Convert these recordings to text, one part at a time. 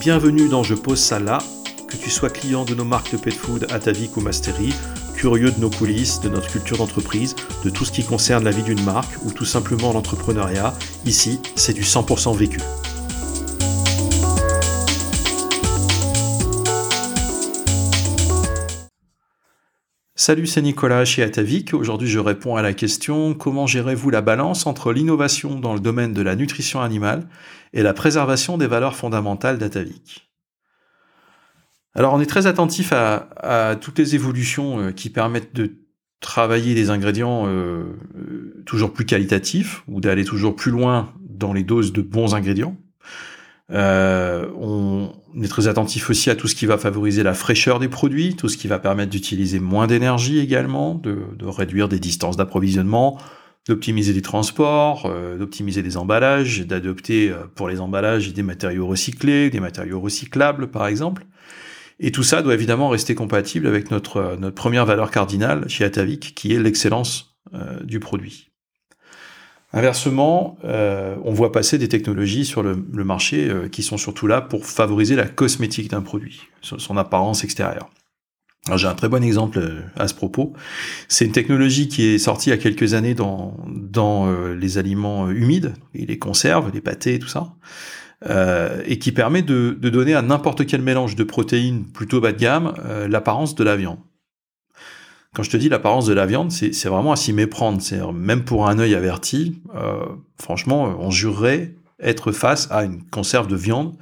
Bienvenue dans Je pose ça là, que tu sois client de nos marques de pet food Atavik ou Mastery, curieux de nos coulisses, de notre culture d'entreprise, de tout ce qui concerne la vie d'une marque ou tout simplement l'entrepreneuriat, ici c'est du 100% vécu. Salut, c'est Nicolas chez Atavik. Aujourd'hui, je réponds à la question comment gérez-vous la balance entre l'innovation dans le domaine de la nutrition animale et la préservation des valeurs fondamentales d'Atavik? Alors, on est très attentif à, toutes les évolutions euh, qui permettent de travailler des ingrédients euh, euh, toujours plus qualitatifs ou d'aller toujours plus loin dans les doses de bons ingrédients. Euh, on est très attentif aussi à tout ce qui va favoriser la fraîcheur des produits, tout ce qui va permettre d'utiliser moins d'énergie également, de, réduire des distances d'approvisionnement, d'optimiser les transports, euh, d'optimiser les emballages, d'adopter euh, pour les emballages des matériaux recyclés, des matériaux recyclables par exemple. Et tout ça doit évidemment rester compatible avec notre, notre première valeur cardinale chez Atavik, qui est l'excellence du produit. Inversement, euh, on voit passer des technologies sur le, marché euh, qui sont surtout là pour favoriser la cosmétique d'un produit, son, apparence extérieure. J'ai un très bon exemple euh, à ce propos. C'est une technologie qui est sortie il y a quelques années dans, les aliments humides, les conserves, les pâtés, tout ça, et qui permet de donner à n'importe quel mélange de protéines plutôt bas de gamme l'apparence de la viande. Quand je te dis l'apparence de la viande, c'est vraiment à s'y méprendre. Même pour un œil averti, euh, franchement, on jurerait être face à une conserve de viande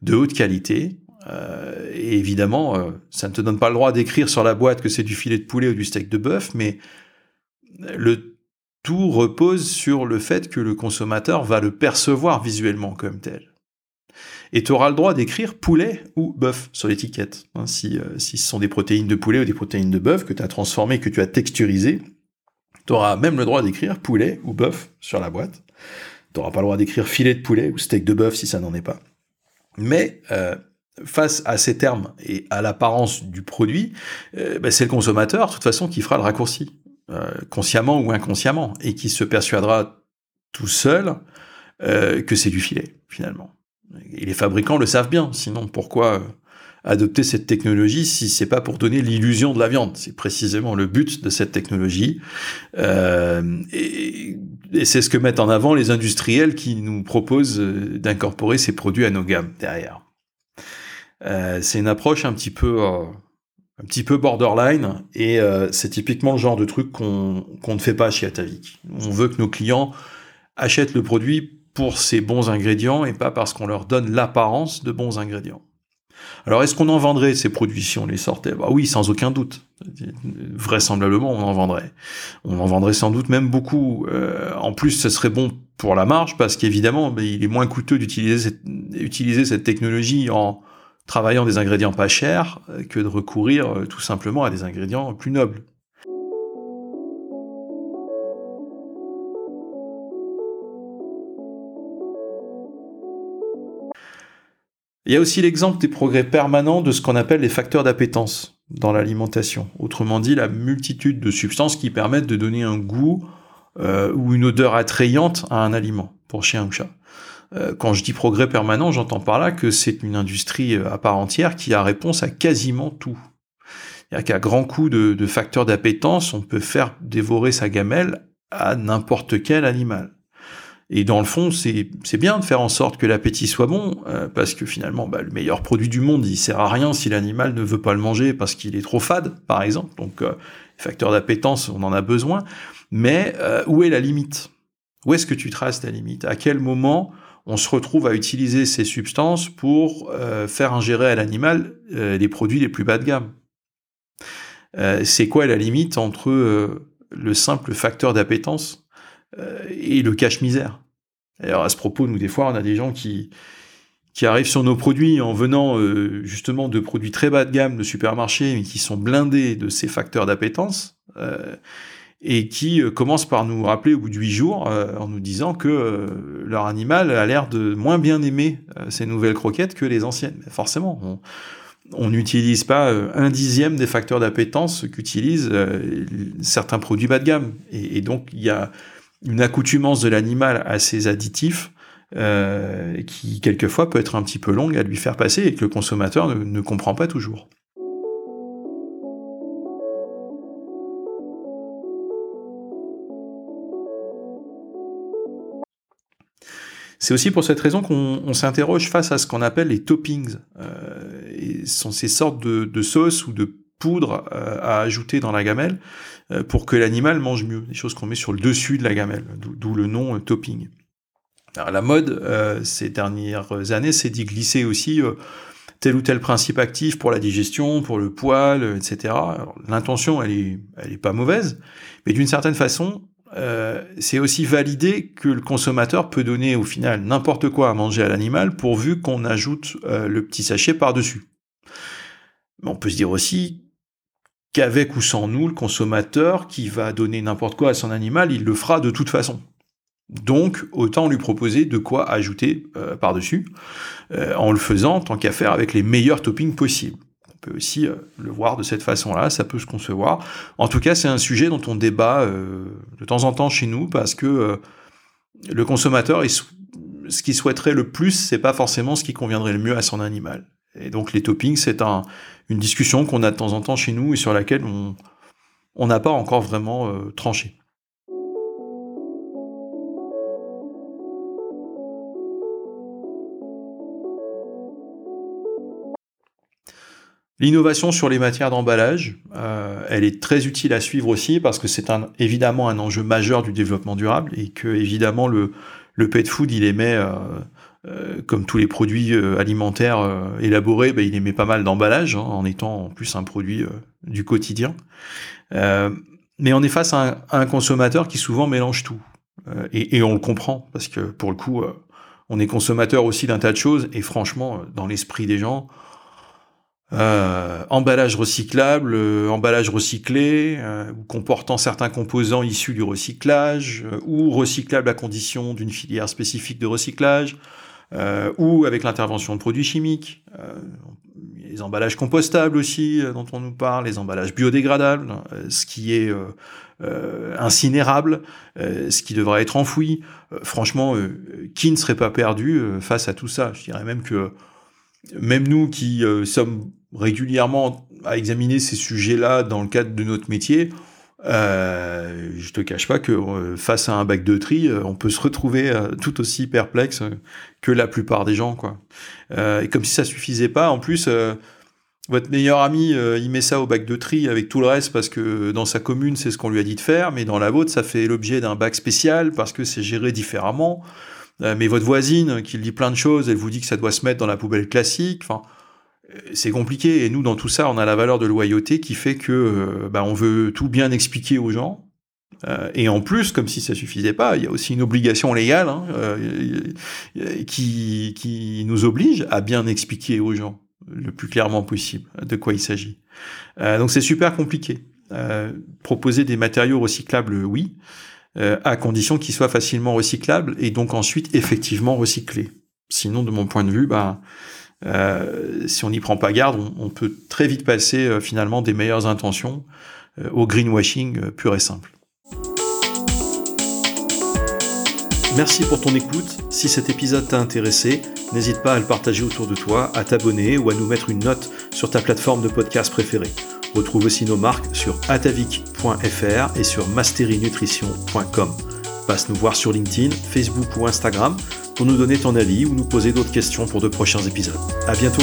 de haute qualité. Euh, et évidemment, euh, ça ne te donne pas le droit d'écrire sur la boîte que c'est du filet de poulet ou du steak de bœuf, mais le tout repose sur le fait que le consommateur va le percevoir visuellement comme tel et tu auras le droit d'écrire poulet ou bœuf sur l'étiquette. Hein, si, euh, si ce sont des protéines de poulet ou des protéines de bœuf que tu as transformées, que tu as texturisées, tu auras même le droit d'écrire poulet ou bœuf sur la boîte. Tu n'auras pas le droit d'écrire filet de poulet ou steak de bœuf si ça n'en est pas. Mais euh, face à ces termes et à l'apparence du produit, euh, ben, c'est le consommateur, de toute façon, qui fera le raccourci, consciemment ou inconsciemment, et qui se persuadera tout seul que c'est du filet, finalement. Et les fabricants le savent bien, sinon pourquoi euh, adopter cette technologie si c'est pas pour donner l'illusion de la viande? C'est précisément le but de cette technologie. Euh, et, c'est ce que mettent en avant les industriels qui nous proposent euh, d'incorporer ces produits à nos gammes derrière. c'est une approche un petit peu... un petit peu borderline, et c'est typiquement le genre de truc qu'on ne fait pas chez Atavik. On veut que nos clients achètent le produit pour ces bons ingrédients et pas parce qu'on leur donne l'apparence de bons ingrédients. Alors est-ce qu'on en vendrait ces produits si on les sortait? Bah oui, sans aucun doute. Vraisemblablement, on en vendrait. On en vendrait sans doute même beaucoup. Euh, en plus, ce serait bon pour la marge parce qu'évidemment, bah, il est moins coûteux d'utiliser cette, technologie en travaillant des ingrédients pas chers que de recourir euh, tout simplement à des ingrédients plus nobles. Il y a aussi l'exemple des progrès permanents de ce qu'on appelle les facteurs d'appétence dans l'alimentation. Autrement dit, la multitude de substances qui permettent de donner un goût euh, ou une odeur attrayante à un aliment, pour chien ou chat. Euh, quand je dis progrès permanent, j'entends par là que c'est une industrie euh, à part entière qui a réponse à quasiment tout. Il qu'à grand coup de facteurs d'appétence, on peut faire dévorer sa gamelle à n'importe quel animal. Et dans le fond, c'est bien de faire en sorte que l'appétit soit bon, euh, parce que finalement, bah, le meilleur produit du monde, il sert à rien si l'animal ne veut pas le manger parce qu'il est trop fade, par exemple. Donc, euh, facteur d'appétence, on en a besoin. Mais euh, où est la limite? Où est-ce que tu traces ta limite? À quel moment on se retrouve à utiliser ces substances pour faire ingérer à l'animal les produits les plus bas de gamme? C'est quoi la limite entre le simple facteur d'appétence et le cache-misère? Alors à ce propos, nous des fois, on a des gens qui qui arrivent sur nos produits en venant euh, justement de produits très bas de gamme de supermarché, mais qui sont blindés de ces facteurs d'appétence, euh, et qui euh, commencent par nous rappeler au bout de huit jours en nous disant que leur animal a l'air de moins bien aimer ces nouvelles croquettes que les anciennes. Forcément, on n'utilise pas un dixième des facteurs d'appétence qu'utilisent certains produits bas de gamme. Et donc, il y a une accoutumance de l'animal à ces additifs qui quelquefois peut être un petit peu longue à lui faire passer et que le consommateur ne comprend pas toujours. C'est aussi pour cette raison qu'on s'interroge face à ce qu'on appelle les toppings. Euh, ce sont ces sortes de, de sauces ou de poudres euh, à ajouter dans la gamelle euh, pour que l'animal mange mieux. Des choses qu'on met sur le dessus de la gamelle, d'où le nom euh, topping. La mode ces dernières années, c'est d'y glisser aussi tel ou tel principe actif pour la digestion, pour le poil, etc. L'intention, elle est, elle est pas mauvaise, mais d'une certaine façon, c'est aussi validé que le consommateur peut donner au final n'importe quoi à manger à l'animal pourvu qu'on ajoute le petit sachet par-dessus. On peut se dire aussi qu'avec ou sans nous, le consommateur qui va donner n'importe quoi à son animal, il le fera de toute façon. Donc, autant lui proposer de quoi ajouter euh, par-dessus, en le faisant, tant qu'à faire, avec les meilleurs toppings possibles peut aussi euh, le voir de cette façon-là, ça peut se concevoir. En tout cas, c'est un sujet dont on débat euh, de temps en temps chez nous parce que euh, le consommateur, ce qu'il souhaiterait le plus, c'est pas forcément ce qui conviendrait le mieux à son animal. Et donc les toppings, c'est un, une discussion qu'on a de temps en temps chez nous et sur laquelle on n'a pas encore vraiment tranché. L'innovation sur les matières d'emballage, euh, elle est très utile à suivre aussi parce que c'est un, évidemment un enjeu majeur du développement durable et que évidemment le, le pet food il émet, euh, euh, comme tous les produits alimentaires élaborés, ben, il émet pas mal d'emballage hein, en étant en plus un produit du quotidien. mais on est face à un, consommateur qui souvent mélange tout et, et, on le comprend parce que pour le coup on est consommateur aussi d'un tas de choses et franchement dans l'esprit des gens euh, emballage recyclable, euh, emballage recyclé, euh, comportant certains composants issus du recyclage, ou recyclable à condition d'une filière spécifique de recyclage, ou avec l'intervention de produits chimiques. les emballages compostables aussi, dont on nous parle, les emballages biodégradables, ce qui est incinérable, ce qui devrait être enfoui. franchement, qui ne serait pas perdu face à tout ça? Je dirais même que même nous qui sommes régulièrement à examiner ces sujets-là dans le cadre de notre métier, euh, je te cache pas que euh, face à un bac de tri, euh, on peut se retrouver tout aussi perplexe que la plupart des gens, quoi. et comme si ça suffisait pas, en plus, votre meilleur ami, il met ça au bac de tri avec tout le reste parce que dans sa commune, c'est ce qu'on lui a dit de faire, mais dans la vôtre, ça fait l'objet d'un bac spécial parce que c'est géré différemment. mais votre voisine, qui dit plein de choses, elle vous dit que ça doit se mettre dans la poubelle classique. Enfin, c'est compliqué. Et nous, dans tout ça, on a la valeur de loyauté qui fait que euh, bah, on veut tout bien expliquer aux gens. Euh, et en plus, comme si ça suffisait pas, il y a aussi une obligation légale hein, euh, qui, qui nous oblige à bien expliquer aux gens le plus clairement possible de quoi il s'agit. donc c'est super compliqué. proposer des matériaux recyclables, oui, à condition qu'ils soient facilement recyclables et donc ensuite effectivement recyclés. Sinon, de mon point de vue, bah, euh, si on n'y prend pas garde, on, peut très vite passer euh, finalement des meilleures intentions euh, au greenwashing pur et simple. Merci pour ton écoute. Si cet épisode t'a intéressé, n'hésite pas à le partager autour de toi, à t'abonner ou à nous mettre une note sur ta plateforme de podcast préférée. Retrouve aussi nos marques sur atavik.fr et sur masterinutrition.com. Passe nous voir sur LinkedIn, Facebook ou Instagram pour nous donner ton avis ou nous poser d'autres questions pour de prochains épisodes. À bientôt!